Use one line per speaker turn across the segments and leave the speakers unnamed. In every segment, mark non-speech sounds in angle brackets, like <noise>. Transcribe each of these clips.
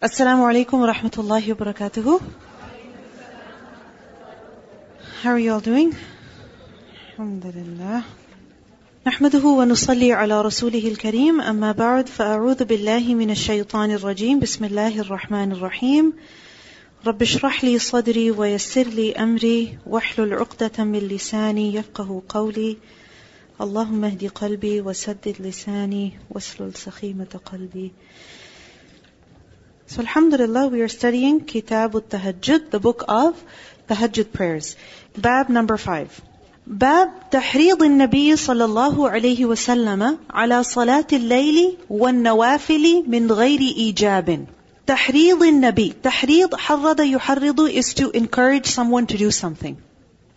Assalamu alaikum wa rahmatullahi wa barakatuhu. How are you all doing? Alhamdulillah. نحمده ونصلي على رسوله الكريم. أما بعد فأعوذ بالله من الشيطان الرجيم. بسم الله الرحمن الرحيم. رب اشرح لي صدري ويسر لي أمري. واحلل عقدة من لساني يفقه قولي. اللهم اهد قلبي وسدد لساني. واسلل سخيمة قلبي. So Alhamdulillah, we are studying Kitab al-Tahajjud, the book of Tahajjud prayers. Bab number five. باب تحريض النبي صلى الله عليه وسلم على صلاة الليل والنوافل من غير إيجاب. تحريض النبي. تحريض حرض يحرض is to encourage someone to do something.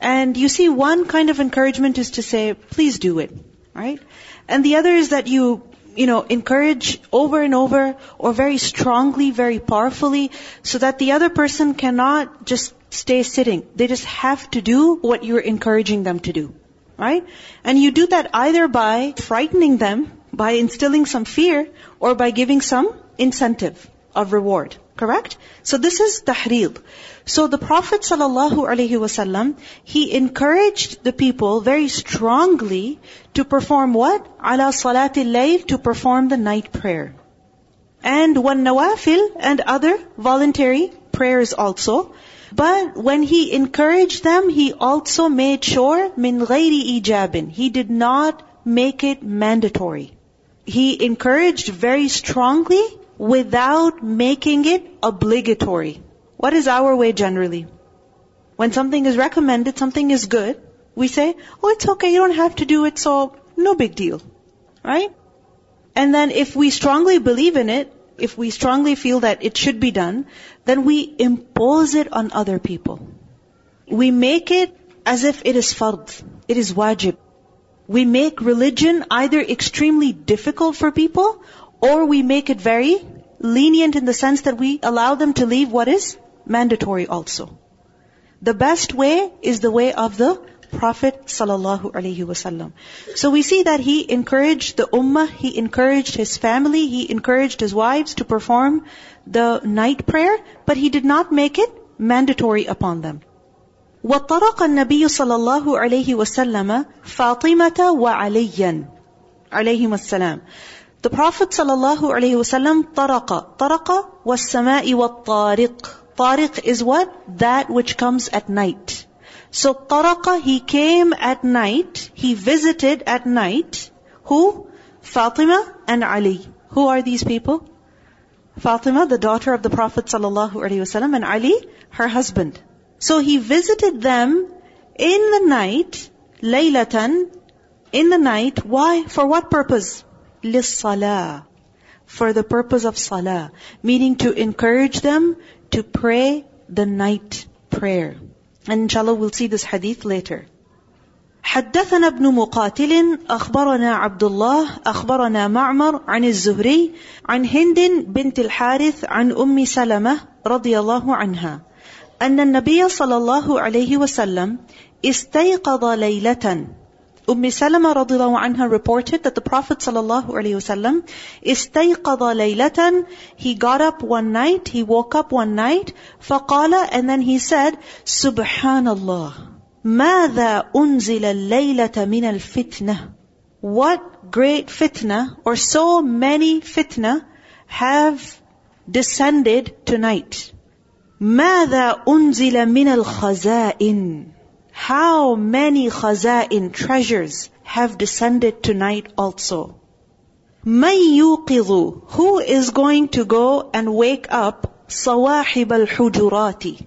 And you see, one kind of encouragement is to say, please do it. Right? And the other is that you you know, encourage over and over or very strongly, very powerfully so that the other person cannot just stay sitting. They just have to do what you're encouraging them to do. Right? And you do that either by frightening them, by instilling some fear, or by giving some incentive of reward. Correct? So this is tahrid. So the Prophet wasallam, he encouraged the people very strongly to perform what? Ala salatil layl, to perform the night prayer. And one nawafil and other voluntary prayers also. But when he encouraged them, he also made sure min ghairi ijabin. He did not make it mandatory. He encouraged very strongly without making it obligatory. What is our way generally? When something is recommended, something is good, we say, oh, it's okay, you don't have to do it, so no big deal. Right? And then if we strongly believe in it, if we strongly feel that it should be done, then we impose it on other people. We make it as if it is fard, it is wajib. We make religion either extremely difficult for people or we make it very lenient in the sense that we allow them to leave what is mandatory also. The best way is the way of the Prophet sallallahu alaihi wasallam. So we see that he encouraged the ummah, he encouraged his family, he encouraged his wives to perform the night prayer, but he did not make it mandatory upon them. وطرق النبي صلى الله عليه وسلم فاطمة وعليا عليهما السلام the Prophet wasallam taraqa. Taraqa was sama'i wa tariq. Tariq is what? That which comes at night. So taraqa, he came at night. He visited at night. Who? Fatima and Ali. Who are these people? Fatima, the daughter of the Prophet wasallam, and Ali, her husband. So he visited them in the night, laylatan, in the night. Why? For what purpose? لِلصَّلَاةِ For the purpose of salah. Meaning to encourage them to pray the night prayer. And inshallah we'll see this hadith later. حدثنا ابن مقاتل أخبرنا عبد الله أخبرنا معمر عن الزهري عن هند بنت الحارث عن أم سلمة رضي الله عنها أن النبي صلى الله عليه وسلم استيقظ ليلة Umm Salama radiallahu anha reported that the Prophet sallallahu alaihi wasallam istayqadha laylatan. He got up one night, he woke up one night, faqala, and then he said, Subhanallah, ماذا أنزل الليلة من الفتنة? What great fitna, or so many fitna, have descended tonight. ماذا أنزل من الخزائن how many khaza'in treasures have descended tonight also? مَن يُوقِظُ Who is going to go and wake up صَوَاحِبَ الْحُجُرَاتِ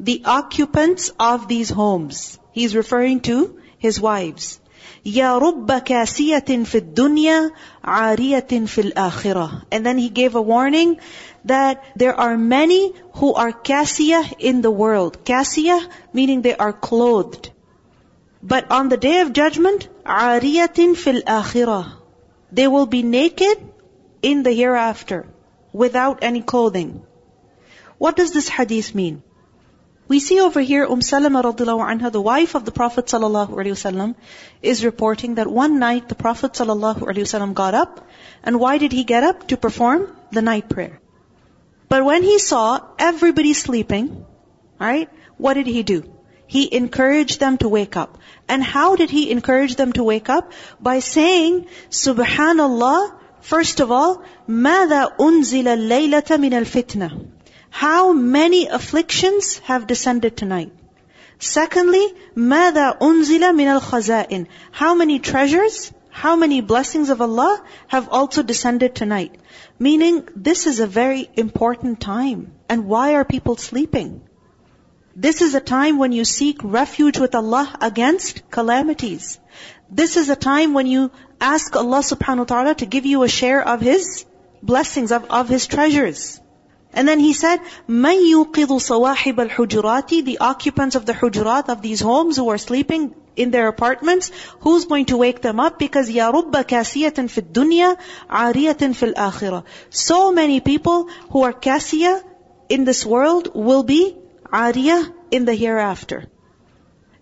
The occupants of these homes. He's referring to his wives. يا رب كاسية في الدنيا عارية في الآخرة. And then he gave a warning that there are many who are kasiyah in the world. Kasiyah meaning they are clothed. But on the day of judgment, ariyatin fil akhirah. They will be naked in the hereafter, without any clothing. What does this hadith mean? We see over here Umm Salama radiallahu anha, the wife of the Prophet sallallahu alaihi wasallam, is reporting that one night the Prophet sallallahu alaihi wasallam got up, and why did he get up? To perform the night prayer. But when he saw everybody sleeping, right, what did he do? He encouraged them to wake up. And how did he encourage them to wake up? By saying, Subhanallah, first of all, ماذا أنزل الليلة من الفتنة? How many afflictions have descended tonight? Secondly, ماذا أنزل من الخزائن? How many treasures, how many blessings of Allah have also descended tonight? Meaning, this is a very important time. And why are people sleeping? This is a time when you seek refuge with Allah against calamities. This is a time when you ask Allah subhanahu wa ta'ala to give you a share of His blessings, of, of His treasures. And then he said, مَن يُوقِظُ صَوَاحِبَ الْحُجُرَاتِ The occupants of the hujurat of these homes who are sleeping in their apartments, who's going to wake them up? Because يَا رُبَّ كَاسِيَةٍ فِي الدُّنْيَا عَارِيَةٍ فِي الْآخِرَةِ So many people who are kasiya in this world will be ariyah in the hereafter.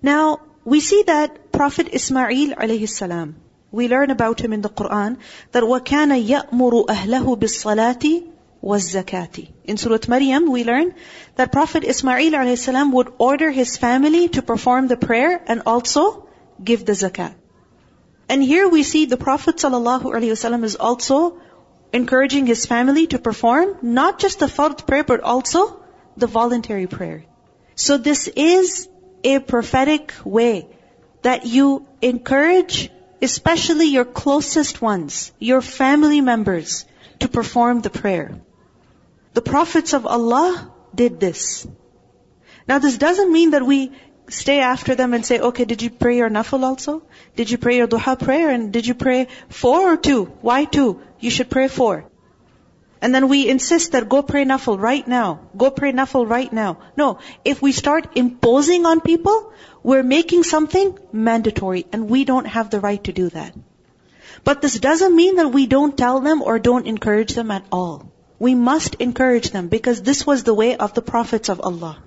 Now, we see that Prophet Ismail alayhi salam, we learn about him in the Quran, that وَكَانَ يَأْمُرُ أَهْلَهُ بِالصَّلَاةِ zakati. In Surah Maryam, we learn that Prophet Ismail a.s. would order his family to perform the prayer and also give the zakat. And here we see the Prophet ﷺ is also encouraging his family to perform not just the fard prayer, but also the voluntary prayer. So this is a prophetic way that you encourage especially your closest ones, your family members, to perform the prayer. The prophets of Allah did this. Now this doesn't mean that we stay after them and say, okay, did you pray your nafil also? Did you pray your duha prayer? And did you pray four or two? Why two? You should pray four. And then we insist that go pray nafil right now. Go pray nafil right now. No. If we start imposing on people, we're making something mandatory and we don't have the right to do that. But this doesn't mean that we don't tell them or don't encourage them at all. We must encourage them because this was the way of the prophets of Allah.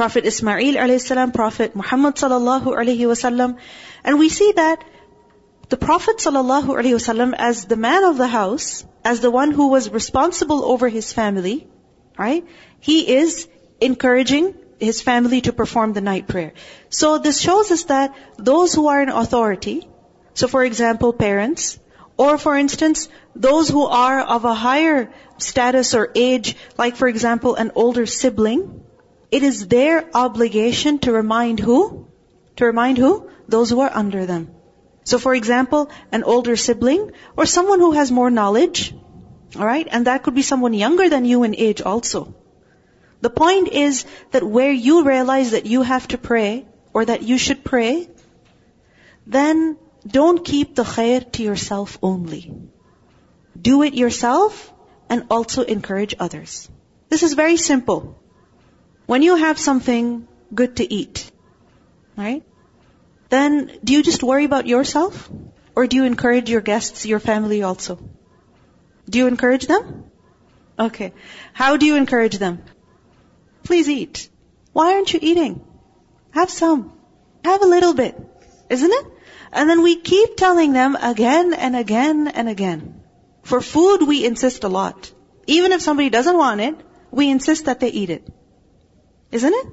Prophet Ismail alayhi salam, Prophet Muhammad sallallahu alayhi wasallam, and we see that the Prophet sallallahu alayhi wasallam, as the man of the house, as the one who was responsible over his family, right? He is encouraging his family to perform the night prayer. So this shows us that those who are in authority, so for example, parents, or for instance, those who are of a higher status or age, like for example, an older sibling, it is their obligation to remind who? To remind who? Those who are under them. So for example, an older sibling or someone who has more knowledge, alright, and that could be someone younger than you in age also. The point is that where you realize that you have to pray or that you should pray, then don't keep the khair to yourself only. Do it yourself and also encourage others. This is very simple. When you have something good to eat, right? Then do you just worry about yourself? Or do you encourage your guests, your family also? Do you encourage them? Okay. How do you encourage them? Please eat. Why aren't you eating? Have some. Have a little bit. Isn't it? And then we keep telling them again and again and again. For food, we insist a lot. Even if somebody doesn't want it, we insist that they eat it. Isn't it?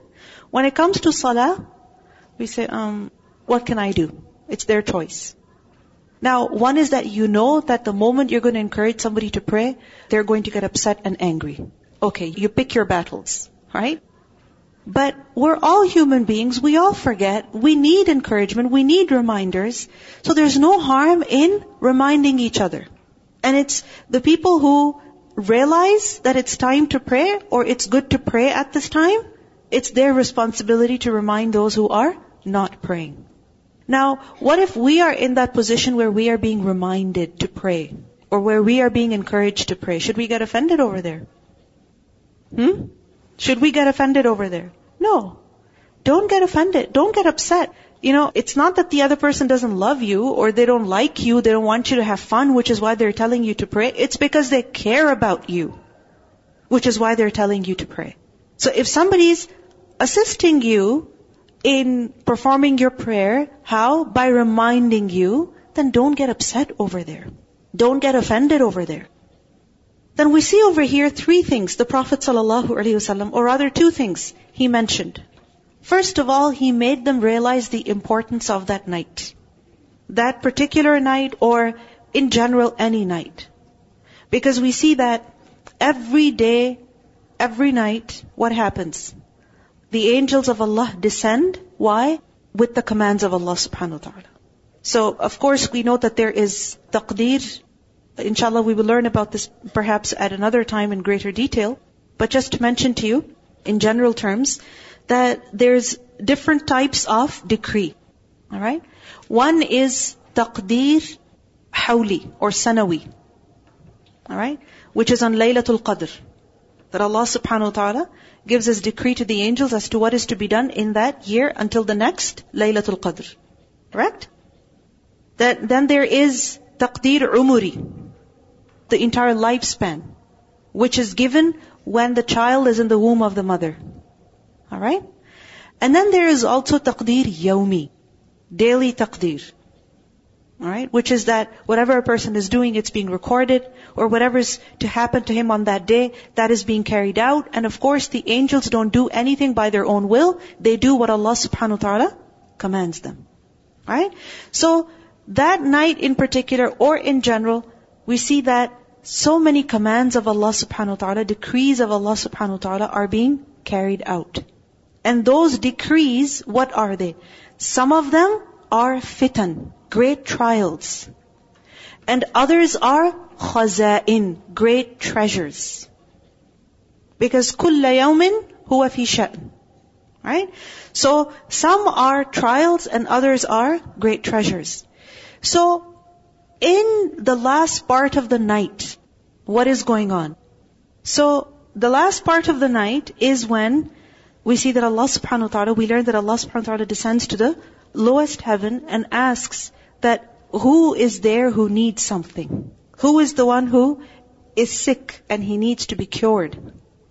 When it comes to salah, we say, um, what can I do? It's their choice. Now, one is that you know that the moment you're going to encourage somebody to pray, they're going to get upset and angry. Okay, you pick your battles, right? But we're all human beings. We all forget. We need encouragement. We need reminders. So there's no harm in reminding each other. And it's the people who realize that it's time to pray or it's good to pray at this time. It's their responsibility to remind those who are not praying. Now, what if we are in that position where we are being reminded to pray or where we are being encouraged to pray? Should we get offended over there? Hmm? Should we get offended over there? No. Don't get offended. Don't get upset. You know, it's not that the other person doesn't love you or they don't like you, they don't want you to have fun, which is why they're telling you to pray. It's because they care about you, which is why they're telling you to pray. So if somebody's assisting you in performing your prayer, how? By reminding you, then don't get upset over there. Don't get offended over there. Then we see over here three things the Prophet ﷺ, or rather two things he mentioned. First of all, he made them realize the importance of that night. That particular night or in general any night. Because we see that every day, every night, what happens? The angels of Allah descend. Why? With the commands of Allah subhanahu wa ta'ala. So, of course, we know that there is taqdeer. Inshallah, we will learn about this perhaps at another time in greater detail. But just to mention to you, in general terms, that there's different types of decree. Alright? One is taqdeer hawli or sanawi. Alright? Which is on Laylatul Qadr. That Allah subhanahu wa ta'ala gives his decree to the angels as to what is to be done in that year until the next Laylatul Qadr. Correct? That, then there is taqdeer umuri, the entire lifespan, which is given when the child is in the womb of the mother. Alright? And then there is also taqdeer yawmi, daily taqdeer. Alright? Which is that whatever a person is doing, it's being recorded, or whatever's to happen to him on that day, that is being carried out. And of course, the angels don't do anything by their own will. They do what Allah subhanahu wa ta'ala commands them. Alright? So, that night in particular, or in general, we see that so many commands of Allah subhanahu wa ta'ala, decrees of Allah subhanahu wa ta'ala are being carried out. And those decrees, what are they? Some of them are fitan, great trials. And others are khaza'in, great treasures. Because كل يوم هو في شأن. Right? So some are trials and others are great treasures. So in the last part of the night, what is going on? So the last part of the night is when we see that Allah subhanahu wa ta'ala, we learn that Allah subhanahu wa ta'ala descends to the lowest heaven and asks that who is there who needs something? Who is the one who is sick and he needs to be cured?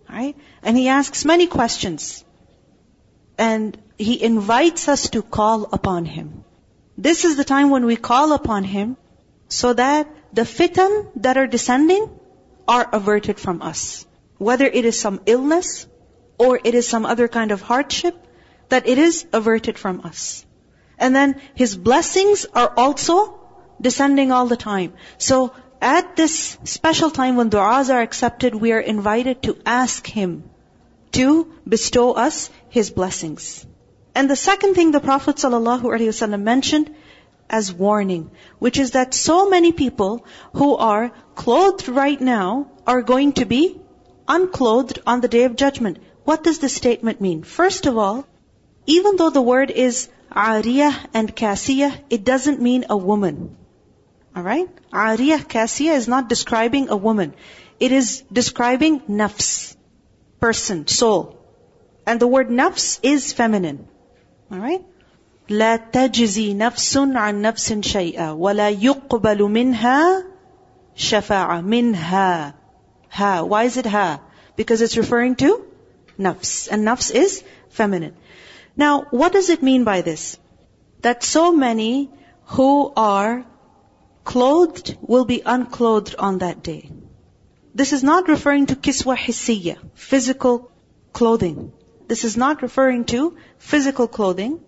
Right? And he asks many questions. And he invites us to call upon him. This is the time when we call upon him so that the fitan that are descending are averted from us. Whether it is some illness or it is some other kind of hardship, that it is averted from us. And then His blessings are also descending all the time. So at this special time when du'as are accepted, we are invited to ask Him to bestow us His blessings. And the second thing the Prophet ﷺ mentioned as warning, which is that so many people who are clothed right now are going to be unclothed on the day of judgment. What does this statement mean? First of all, even though the word is ariyah and kasiyah, it doesn't mean a woman. Alright? Ariyah, kasiyah is not describing a woman. It is describing nafs, person, soul. And the word nafs is feminine. Alright? لا تجزي نفس عن نفس شيئا ولا يقبل منها شفاعة منها ha why is it ha because it's referring to nafs and nafs is feminine now, what does it mean by this? That so many who are clothed will be unclothed on that day. This is not referring to kiswa hissiya, physical clothing. This is not referring to physical clothing,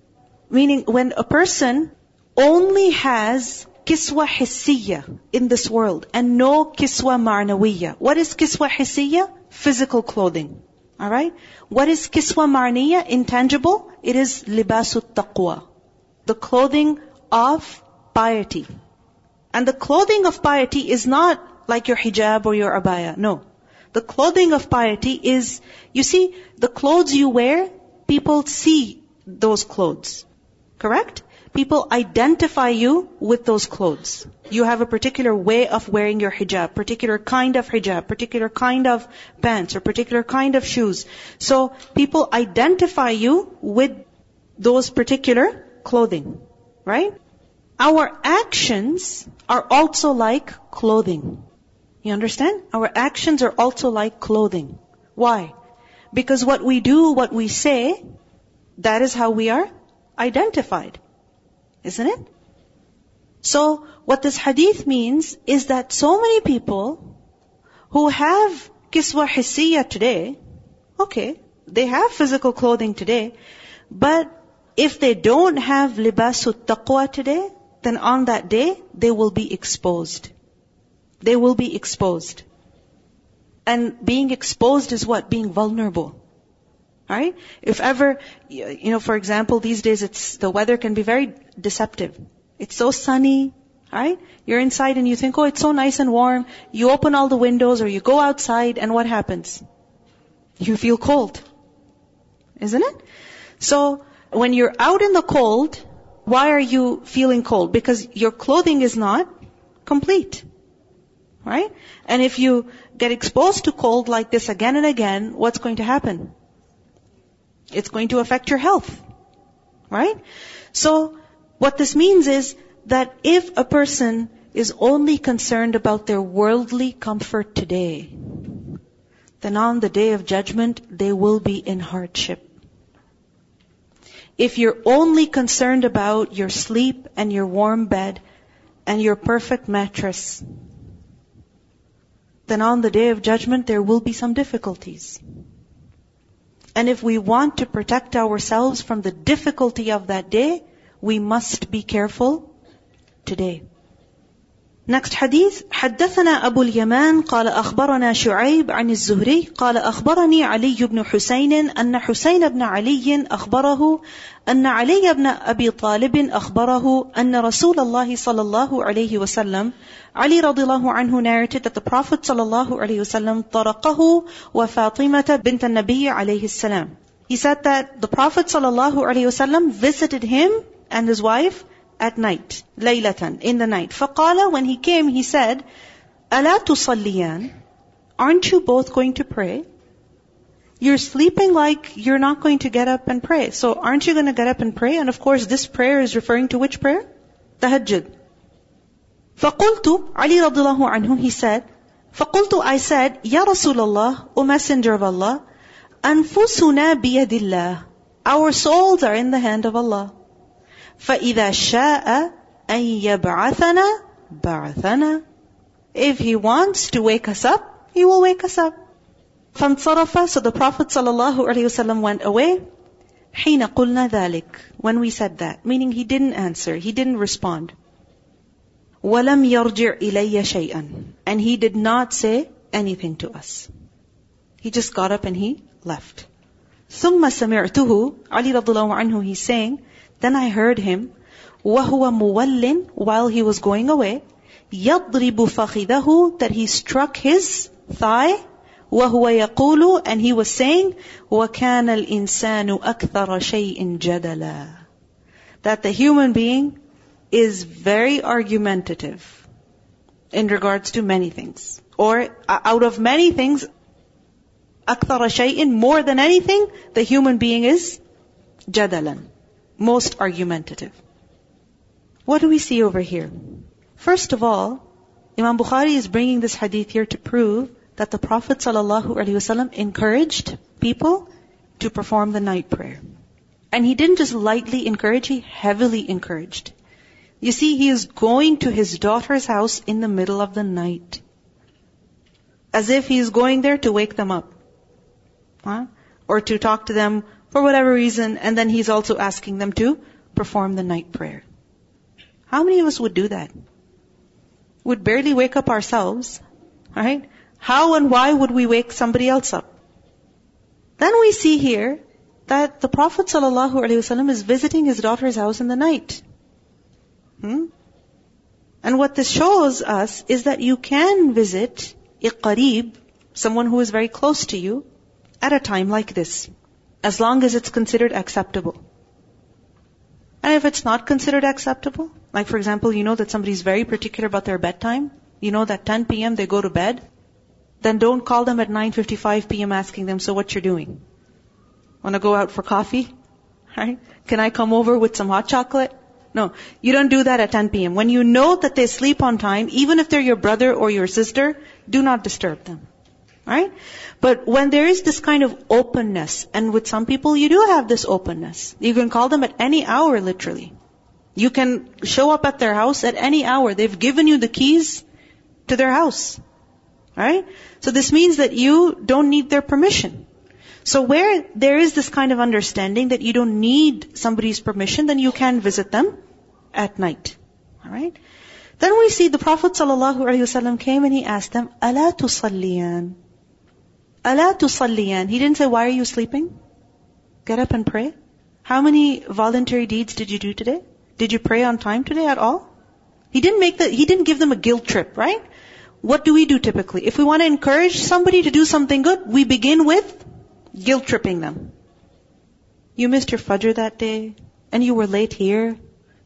meaning when a person only has kiswa hissiya in this world and no kiswa ma'nawiya. What is kiswa hissiya? Physical clothing. Alright? What is kiswa marniya? Intangible? It is libasut taqwa. The clothing of piety. And the clothing of piety is not like your hijab or your abaya. No. The clothing of piety is, you see, the clothes you wear, people see those clothes. Correct? people identify you with those clothes. You have a particular way of wearing your hijab, particular kind of hijab, particular kind of pants, or particular kind of shoes. So people identify you with those particular clothing, right? Our actions are also like clothing. You understand? Our actions are also like clothing. Why? Because what we do, what we say, that is how we are identified. Isn't it? So, what this hadith means is that so many people who have kiswa hissiya today, okay, they have physical clothing today, but if they don't have libasut taqwa today, then on that day, they will be exposed. They will be exposed. And being exposed is what? Being vulnerable. Right? If ever, you know, for example, these days it's, the weather can be very deceptive. It's so sunny, right? You're inside and you think, oh, it's so nice and warm. You open all the windows or you go outside and what happens? You feel cold. Isn't it? So, when you're out in the cold, why are you feeling cold? Because your clothing is not complete. Right? And if you get exposed to cold like this again and again, what's going to happen? It's going to affect your health. Right? So, what this means is that if a person is only concerned about their worldly comfort today, then on the day of judgment, they will be in hardship. If you're only concerned about your sleep and your warm bed and your perfect mattress, then on the day of judgment there will be some difficulties. And if we want to protect ourselves from the difficulty of that day, we must be careful today. Next hadith, حدثنا أبو اليمان قال أخبرنا شعيب عن الزهري قال أخبرني علي بن حسين أن حسين بن علي أخبره أن علي بن أبي طالب أخبره أن رسول الله صلى الله عليه وسلم علي رضي الله عنه narrated that the Prophet صلى الله عليه وسلم طرقه وفاطمة بنت النبي عليه السلام. He said that the Prophet صلى الله عليه وسلم visited him and his wife at night, laylatan, in the night. فقال, when he came, he said, ألا تصليان? Aren't you both going to pray? You're sleeping like you're not going to get up and pray. So aren't you going to get up and pray? And of course, this prayer is referring to which prayer? Tahajjud. فقلت, Ali radiallahu anhu, he said, فقلت, I said, Ya Rasulullah, O Messenger of Allah, أنفسنا بيد الله. Our souls are in the hand of Allah. فإذا شاء أن يبعثنا بعثنا If He wants to wake us up, He will wake us up. فانصرف So the Prophet sallallahu alaihi wasallam went away. حين قلنا ذلك When we said that. Meaning He didn't answer. He didn't respond. ولم يرجع إلي شيئا And He did not say anything to us. He just got up and He left. ثم سمعته Ali radiallahu anhu he's saying then I heard him, وَهُوَ مُوَلٍّ While he was going away, يَضْرِبُ فَخِذَهُ That he struck his thigh, وَهُوَ يَقُولُ And he was saying, وَكَانَ الْإِنسَانُ أَكْثَرَ شَيْءٍ جَدَلًا That the human being is very argumentative in regards to many things. Or uh, out of many things, أكثر شيء, more than anything, the human being is جدلا most argumentative. What do we see over here? First of all, Imam Bukhari is bringing this hadith here to prove that the Prophet ﷺ encouraged people to perform the night prayer. And he didn't just lightly encourage, he heavily encouraged. You see, he is going to his daughter's house in the middle of the night. As if he is going there to wake them up. Huh? Or to talk to them for whatever reason, and then he's also asking them to perform the night prayer. How many of us would do that? Would barely wake up ourselves, right? How and why would we wake somebody else up? Then we see here that the Prophet ﷺ is visiting his daughter's house in the night. Hmm? And what this shows us is that you can visit a qareeb, someone who is very close to you, at a time like this as long as it's considered acceptable. And if it's not considered acceptable, like for example, you know that somebody is very particular about their bedtime, you know that 10 p.m. they go to bed, then don't call them at 9.55 p.m. asking them, so what you're doing? Wanna go out for coffee? <laughs> Right? Can I come over with some hot chocolate? No, you don't do that at 10 p.m. When you know that they sleep on time, even if they're your brother or your sister, do not disturb them. Right? But when there is this kind of openness, and with some people you do have this openness. You can call them at any hour literally. You can show up at their house at any hour. They've given you the keys to their house. Right? So this means that you don't need their permission. So where there is this kind of understanding that you don't need somebody's permission, then you can visit them at night. Alright? Then we see the Prophet ﷺ came and he asked them, أَلَا تُصَلِّيَانِ أَلَا تُصَلِّيَانِ He didn't say, why are you sleeping? Get up and pray. How many voluntary deeds did you do today? Did you pray on time today at all? He didn't make the, he didn't give them a guilt trip, right? What do we do typically? If we want to encourage somebody to do something good, we begin with guilt tripping them. You missed your fajr that day, and you were late here,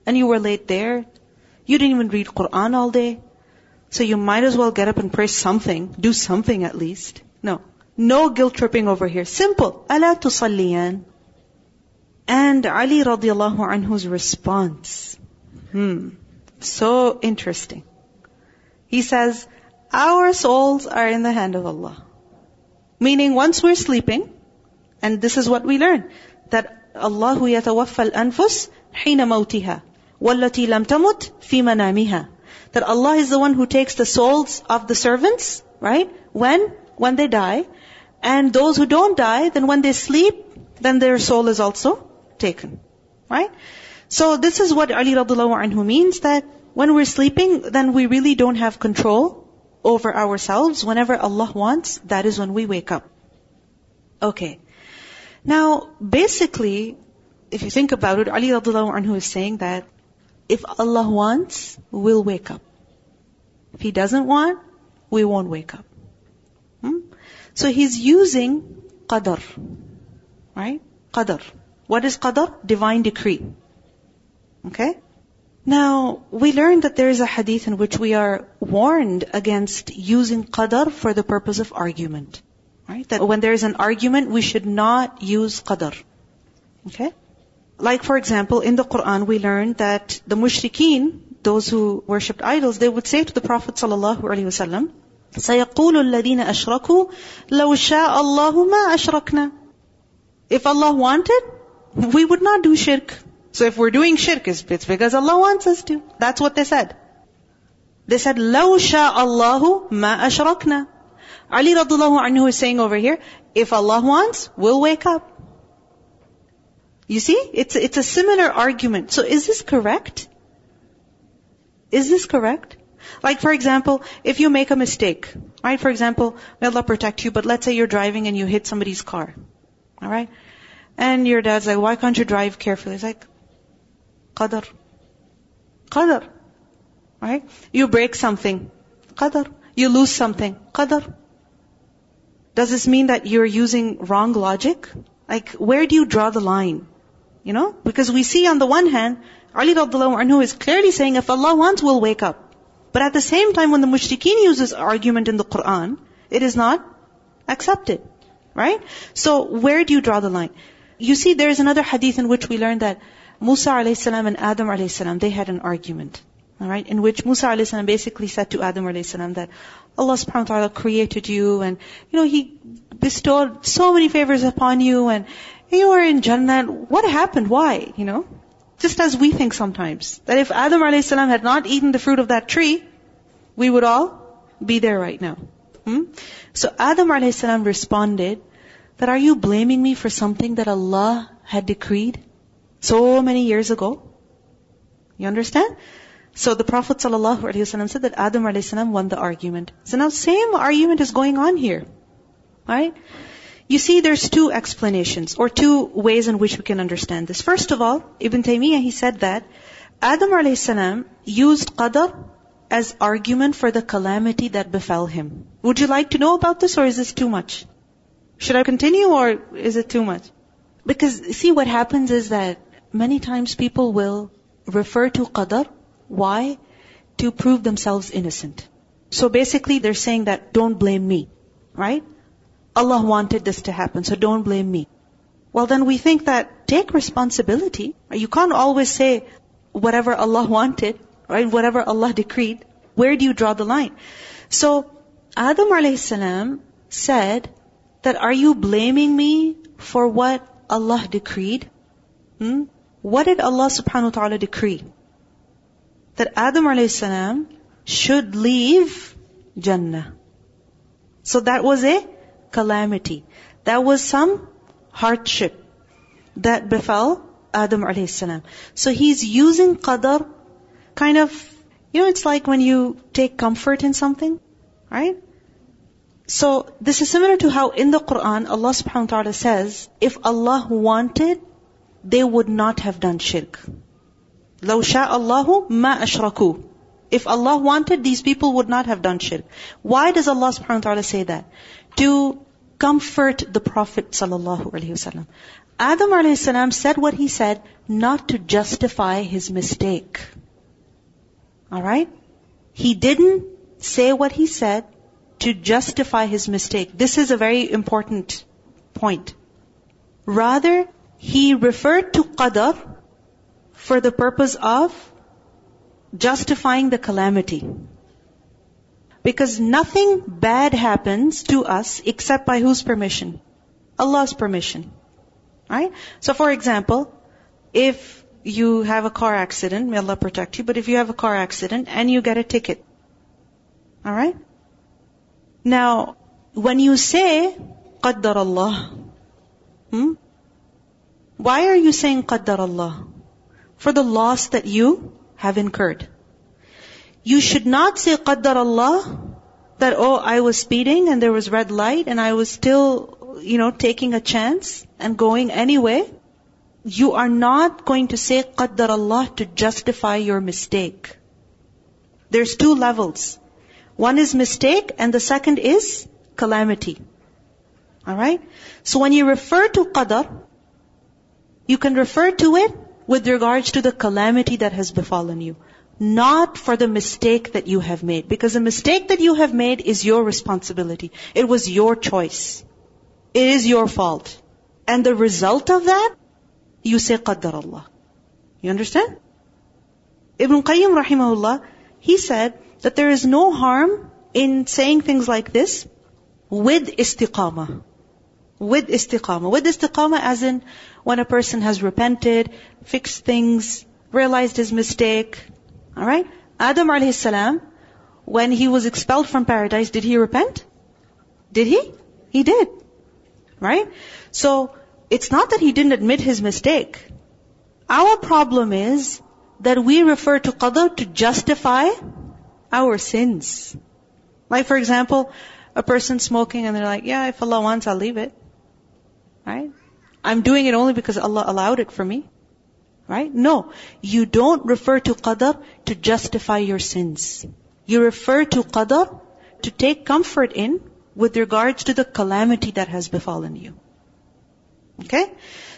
and you were late there. You didn't even read Quran all day. So you might as well get up and pray something, do something at least. No. No guilt tripping over here. Simple. ألا تصليان And Ali radiallahu anhu's response. Hmm. So interesting. He says, our souls are in the hand of Allah. Meaning once we're sleeping, and this is what we learn, that Allah يتوفى الأنفس حين موتها وَالَّتِي لَمْ تَمُتْ فِي مَنَامِهَا That Allah is the one who takes the souls of the servants, right? When? When they die. And those who don't die, then when they sleep, then their soul is also taken. Right? So this is what Ali radiallahu anhu means that when we're sleeping, then we really don't have control over ourselves. Whenever Allah wants, that is when we wake up. Okay. Now, basically, if you think about it, Ali radiallahu anhu is saying that if Allah wants, we'll wake up. If He doesn't want, we won't wake up. So He's using qadr. Right? Qadr. What is qadr? Divine decree. Okay? Now, we learned that there is a hadith in which we are warned against using qadr for the purpose of argument. Right? That when there is an argument, we should not use qadr. Okay? Like for example, in the Quran we learned that the mushrikeen, those who worshipped idols, they would say to the Prophet sallallahu سيقول الذين أشركوا لو شاء الله ما أشركنا If Allah wanted, we would not do shirk. So if we're doing shirk, it's because Allah wants us to. That's what they said. They said, لو شاء الله ما أشركنا. Ali radiallahu anhu is saying over here, if Allah wants, we'll wake up. You see, it's, it's a similar argument. So is this correct? Is this correct? Like for example, if you make a mistake, right? For example, may Allah protect you, but let's say you're driving and you hit somebody's car. Alright? And your dad's like, why can't you drive carefully? It's like, qadr. Qadr. Right? You break something. Qadr. You lose something. Qadr. Does this mean that you're using wrong logic? Like, where do you draw the line? You know? Because we see on the one hand, Ali radiallahu anhu is clearly saying, if Allah wants, we'll wake up. But at the same time, when the mushrikeen uses argument in the Quran, it is not accepted. Right? So, where do you draw the line? You see, there is another hadith in which we learn that Musa a.s. and Adam a.s. they had an argument. Alright? In which Musa a.s. basically said to Adam a.s. that Allah subhanahu wa ta'ala created you and, you know, He bestowed so many favors upon you and you were in Jannah. What happened? Why? You know? Just as we think sometimes. That if Adam a.s. had not eaten the fruit of that tree, we would all be there right now. Hmm? So Adam a.s. responded that are you blaming me for something that Allah had decreed so many years ago? You understand? So the Prophet ﷺ said that Adam a.s. won the argument. So now same argument is going on here. Right? You see, there's two explanations, or two ways in which we can understand this. First of all, Ibn Taymiyyah, he said that Adam a.s. used qadr as argument for the calamity that befell him. Would you like to know about this, or is this too much? Should I continue, or is it too much? Because, see, what happens is that many times people will refer to qadr. Why? To prove themselves innocent. So basically, they're saying that, don't blame me. Right? Allah wanted this to happen, so don't blame me. Well then we think that take responsibility. You can't always say whatever Allah wanted, right? Whatever Allah decreed. Where do you draw the line? So Adam alayhi said that are you blaming me for what Allah decreed? Hmm? What did Allah subhanahu wa ta'ala decree? That Adam alayhi should leave Jannah. So that was a calamity. That was some hardship that befell Adam alayhi salam. So he's using qadar kind of, you know, it's like when you take comfort in something, right? So this is similar to how in the Quran Allah subhanahu wa ta'ala says, if Allah wanted, they would not have done shirk. لو شاء الله ما أشركوا. If Allah wanted, these people would not have done shirk. Why does Allah subhanahu wa ta'ala say that? To comfort the Prophet wasallam. Adam salam said what he said not to justify his mistake. Alright? He didn't say what he said to justify his mistake. This is a very important point. Rather, he referred to qadar for the purpose of justifying the calamity. Because nothing bad happens to us except by whose permission? Allah's permission. Right? So for example, if you have a car accident, may Allah protect you, but if you have a car accident and you get a ticket, alright? Now, when you say, قدر Allah, hmm? why are you saying قدر Allah? For the loss that you have incurred. You should not say Qadar Allah that, oh, I was speeding and there was red light and I was still, you know, taking a chance and going anyway. You are not going to say Qadar Allah to justify your mistake. There's two levels. One is mistake and the second is calamity. Alright? So when you refer to qadar, you can refer to it with regards to the calamity that has befallen you. Not for the mistake that you have made. Because the mistake that you have made is your responsibility. It was your choice. It is your fault. And the result of that, you say qadar Allah. You understand? Ibn Qayyim rahimahullah, he said, that there is no harm in saying things like this with istiqamah. With istiqamah. With istiqamah as in when a person has repented, fixed things, realized his mistake. Alright? Adam alayhi salam, when he was expelled from paradise, did he repent? Did he? He did. Right? So, it's not that he didn't admit his mistake. Our problem is that we refer to qadr to justify our sins. Like for example, a person smoking and they're like, yeah, if Allah wants, I'll leave it. Right? I'm doing it only because Allah allowed it for me. Right? No. You don't refer to qadar to justify your sins. You refer to qadar to take comfort in with regards to the calamity that has befallen you. Okay?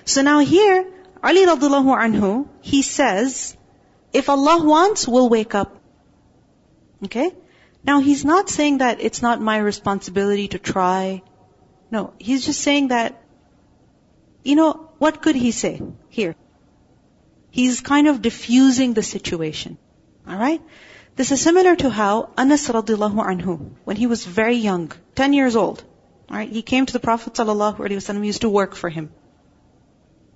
So now here, Ali radiallahu anhu, he says, if Allah wants, we'll wake up. Okay? Now he's not saying that it's not my responsibility to try. No, he's just saying that, you know, what could he say here? He's kind of diffusing the situation. Alright? This is similar to how Anas radiallahu anhu, when he was very young, 10 years old, alright, he came to the Prophet sallallahu alaihi wasallam, used to work for him.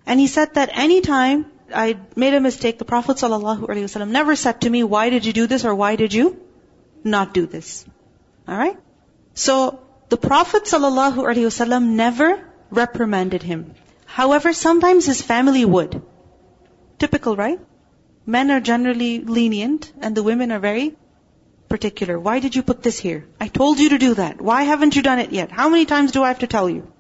And he said that any time I made a mistake, the Prophet sallallahu alaihi wasallam never said to me, why did you do this or why did you not do this. Alright? So, the Prophet ﷺ never reprimanded him. However, sometimes his family would. Typical, right? Men are generally lenient and the women are very particular. Why did you put this here? I told you to do that. Why haven't you done it yet? How many times do I have to tell you?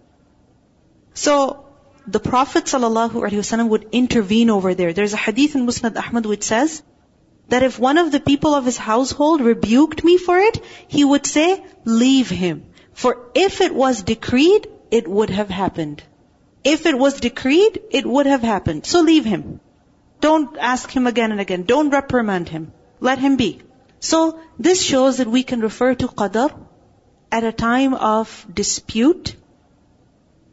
So, the Prophet ﷺ would intervene over there. There's a hadith in Musnad Ahmad which says, that if one of the people of his household rebuked me for it, he would say, leave him. For if it was decreed, it would have happened. If it was decreed, it would have happened. So leave him. Don't ask him again and again. Don't reprimand him. Let him be. So this shows that we can refer to qadar at a time of dispute.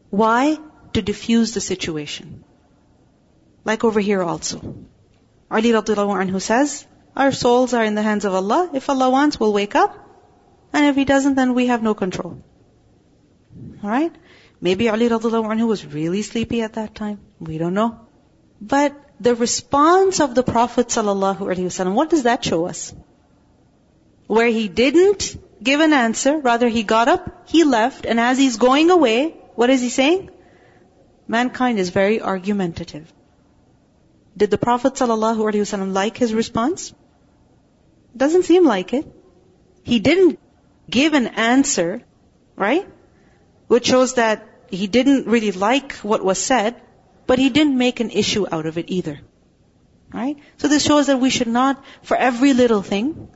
Why? To diffuse the situation. Like over here also. Ali radiallahu anhu says, our souls are in the hands of Allah. If Allah wants, we'll wake up. And if He doesn't, then we have no control. Alright? Maybe Ali radiallahu anhu was really sleepy at that time. We don't know. But the response of the Prophet alaihi what does that show us? Where he didn't give an answer. Rather, he got up, he left, and as he's going away, what is he saying? Mankind is very argumentative. Did the Prophet ﷺ like his response? Doesn't seem like it. He didn't give an answer, right? Which shows that he didn't really like what was said, but he didn't make an issue out of it either. Right? So this shows that we should not, for every little thing,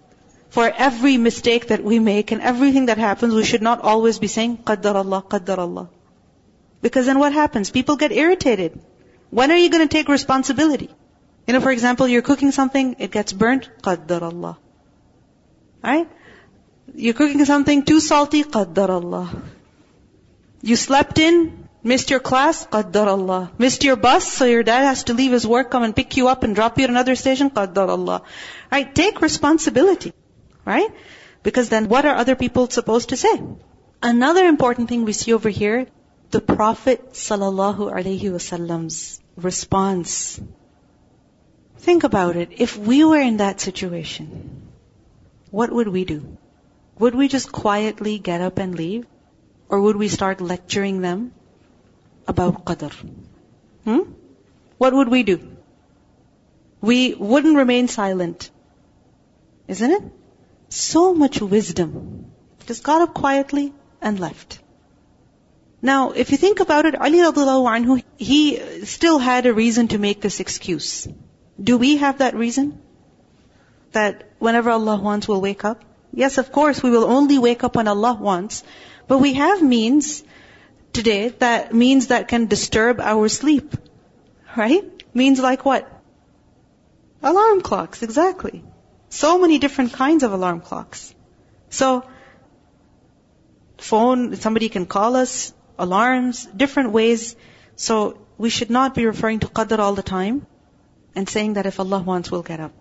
for every mistake that we make and everything that happens, we should not always be saying, Qaddar Allah, Qaddar Allah. Because then what happens? People get irritated. When are you going to take responsibility? You know, for example, you're cooking something, it gets burnt, Qaddar Allah. Right? You're cooking something too salty, Qaddar Allah. You slept in, missed your class, Qaddar Allah. Missed your bus, so your dad has to leave his work, come and pick you up and drop you at another station, Qaddar Allah. Right? Take responsibility. Right? Because then what are other people supposed to say? Another important thing we see over here, the Prophet sallallahu alaihi wasallam's response. Think about it. If we were in that situation, what would we do? Would we just quietly get up and leave? Or would we start lecturing them about qadr? Hmm? What would we do? We wouldn't remain silent. Isn't it? So much wisdom. Just got up quietly and left. Now, if you think about it, Ali radiallahu anhu, he still had a reason to make this excuse. Do we have that reason? That whenever Allah wants, we'll wake up? Yes, of course, we will only wake up when Allah wants. But we have means today that means that can disturb our sleep. Right? Means like what? Alarm clocks, exactly. So many different kinds of alarm clocks. So, phone, somebody can call us, alarms, different ways. So, we should not be referring to qadr all the time and saying that if Allah wants, we'll get up.